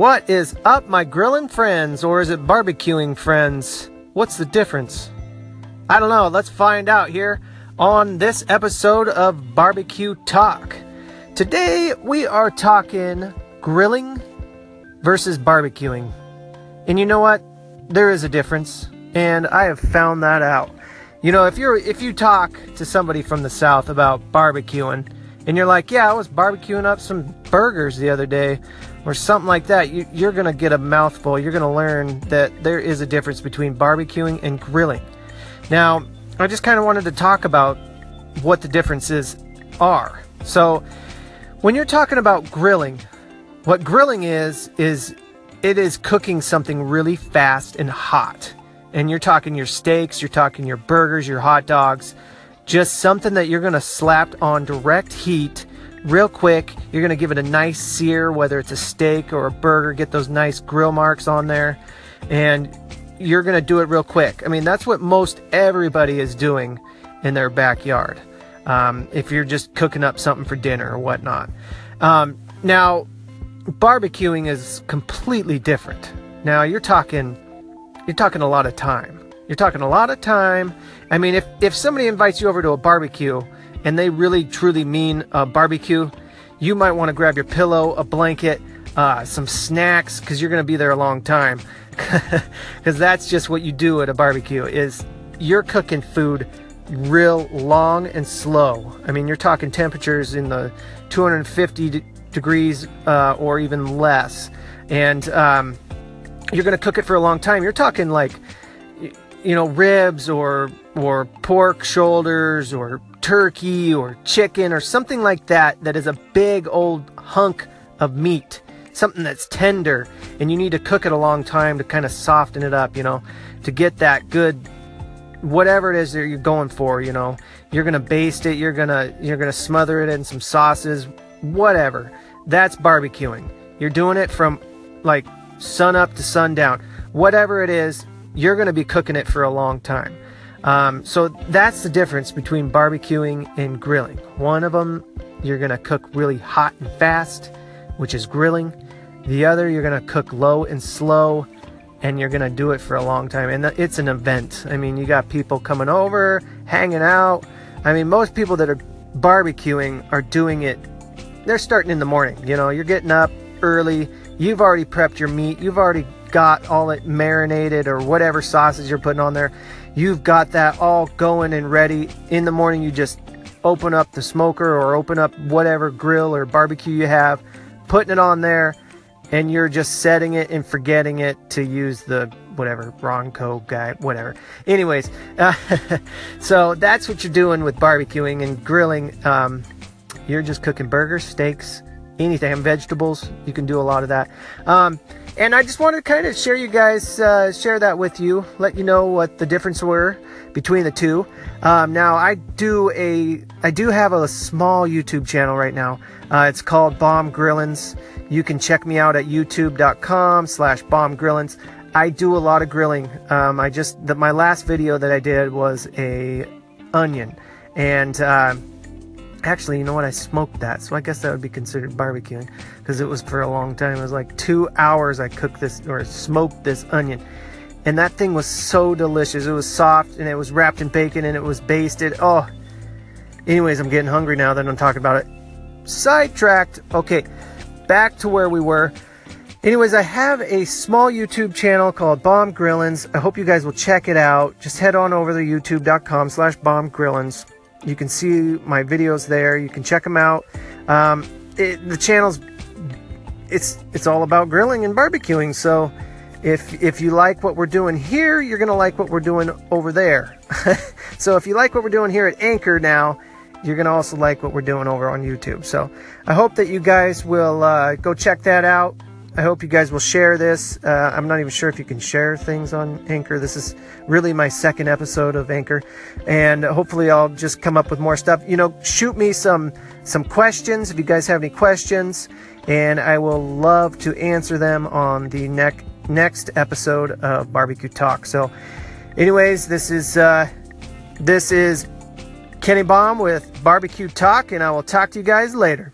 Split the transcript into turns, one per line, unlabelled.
What is up, my grilling friends, or is it barbecuing friends? What's the difference? I don't know. Let's find out here on this episode of Barbecue Talk. Today we are talking grilling versus barbecuing. And you know what? There is a difference, and I have found that out. You know, if you're if you talk to somebody from the south about barbecuing, and you're like, "Yeah, I was barbecuing up some burgers the other day," or something like that, you, you're gonna get a mouthful. You're gonna learn that there is a difference between barbecuing and grilling. Now, I just kind of wanted to talk about what the differences are. So, when you're talking about grilling, what grilling is is it is cooking something really fast and hot. And you're talking your steaks, you're talking your burgers, your hot dogs, just something that you're going to slap on direct heat real quick. You're going to give it a nice sear, whether it's a steak or a burger, get those nice grill marks on there. And you're going to do it real quick. I mean, that's what most everybody is doing in their backyard. Um, if you're just cooking up something for dinner or whatnot. Um, now, barbecuing is completely different. Now you're talking you're talking a lot of time. You're talking a lot of time. I mean, if if somebody invites you over to a barbecue and they really truly mean a barbecue, you might want to grab your pillow, a blanket, uh, some snacks because you're going to be there a long time. Because that's just what you do at a barbecue is you're cooking food real long and slow. I mean, you're talking temperatures in the 250 degrees uh, or even less. And um, you're going to cook it for a long time. You're talking like, you know, ribs or or pork shoulders or turkey or chicken or something like that that is a big old hunk of meat, something that's tender, and you need to cook it a long time to kind of soften it up, you know, to get that good whatever it is that you're going for, you know. You're going to baste it, you're going to you're going to smother it in some sauces, whatever. That's barbecuing. You're doing it from like sun up to sundown. Whatever it is, you're going to be cooking it for a long time. Um, so that's the difference between barbecuing and grilling. One of them, you're going to cook really hot and fast, which is grilling. The other, you're going to cook low and slow, and you're going to do it for a long time. And it's an event. I mean, you got people coming over, hanging out. I mean, most people that are barbecuing are doing it they're starting in the morning. You know, you're getting up early. You've already prepped your meat. You've already got all it marinated or whatever sauces you're putting on there. You've got that all going and ready. In the morning, you just open up the smoker or open up whatever grill or barbecue you have, putting it on there, and you're just setting it and forgetting it to use the whatever Ronco guy, whatever. Anyways, uh, so that's what you're doing with barbecuing and grilling. Um, you're just cooking burgers, steaks, anything, vegetables. You can do a lot of that. Um, and I just wanted to kind of share you guys, uh, share that with you, let you know what the difference were between the two. Um, now I do a, I do have a small YouTube channel right now. Uh, it's called Bomb Grillins. You can check me out at youtube.com slash bomb grillins. I do a lot of grilling. Um, I just, the, my last video that I did was a onion and, uh, Actually, you know what? I smoked that, so I guess that would be considered barbecuing because it was for a long time. It was like two hours I cooked this or smoked this onion. And that thing was so delicious. It was soft and it was wrapped in bacon and it was basted. Oh, anyways, I'm getting hungry now that I'm talking about it. Sidetracked. Okay, back to where we were. Anyways, I have a small YouTube channel called Bomb Grillins. I hope you guys will check it out. Just head on over to youtube.com slash bomb grillins. You can see my videos there. You can check them out. Um, it, the channel's it's it's all about grilling and barbecuing. So if if you like what we're doing here, you're gonna like what we're doing over there. so if you like what we're doing here at Anchor now, you're gonna also like what we're doing over on YouTube. So I hope that you guys will uh, go check that out. I hope you guys will share this. Uh, I'm not even sure if you can share things on Anchor. This is really my second episode of Anchor, and hopefully I'll just come up with more stuff. You know, shoot me some some questions if you guys have any questions, and I will love to answer them on the next next episode of Barbecue Talk. So, anyways, this is uh, this is Kenny Baum with Barbecue Talk, and I will talk to you guys later.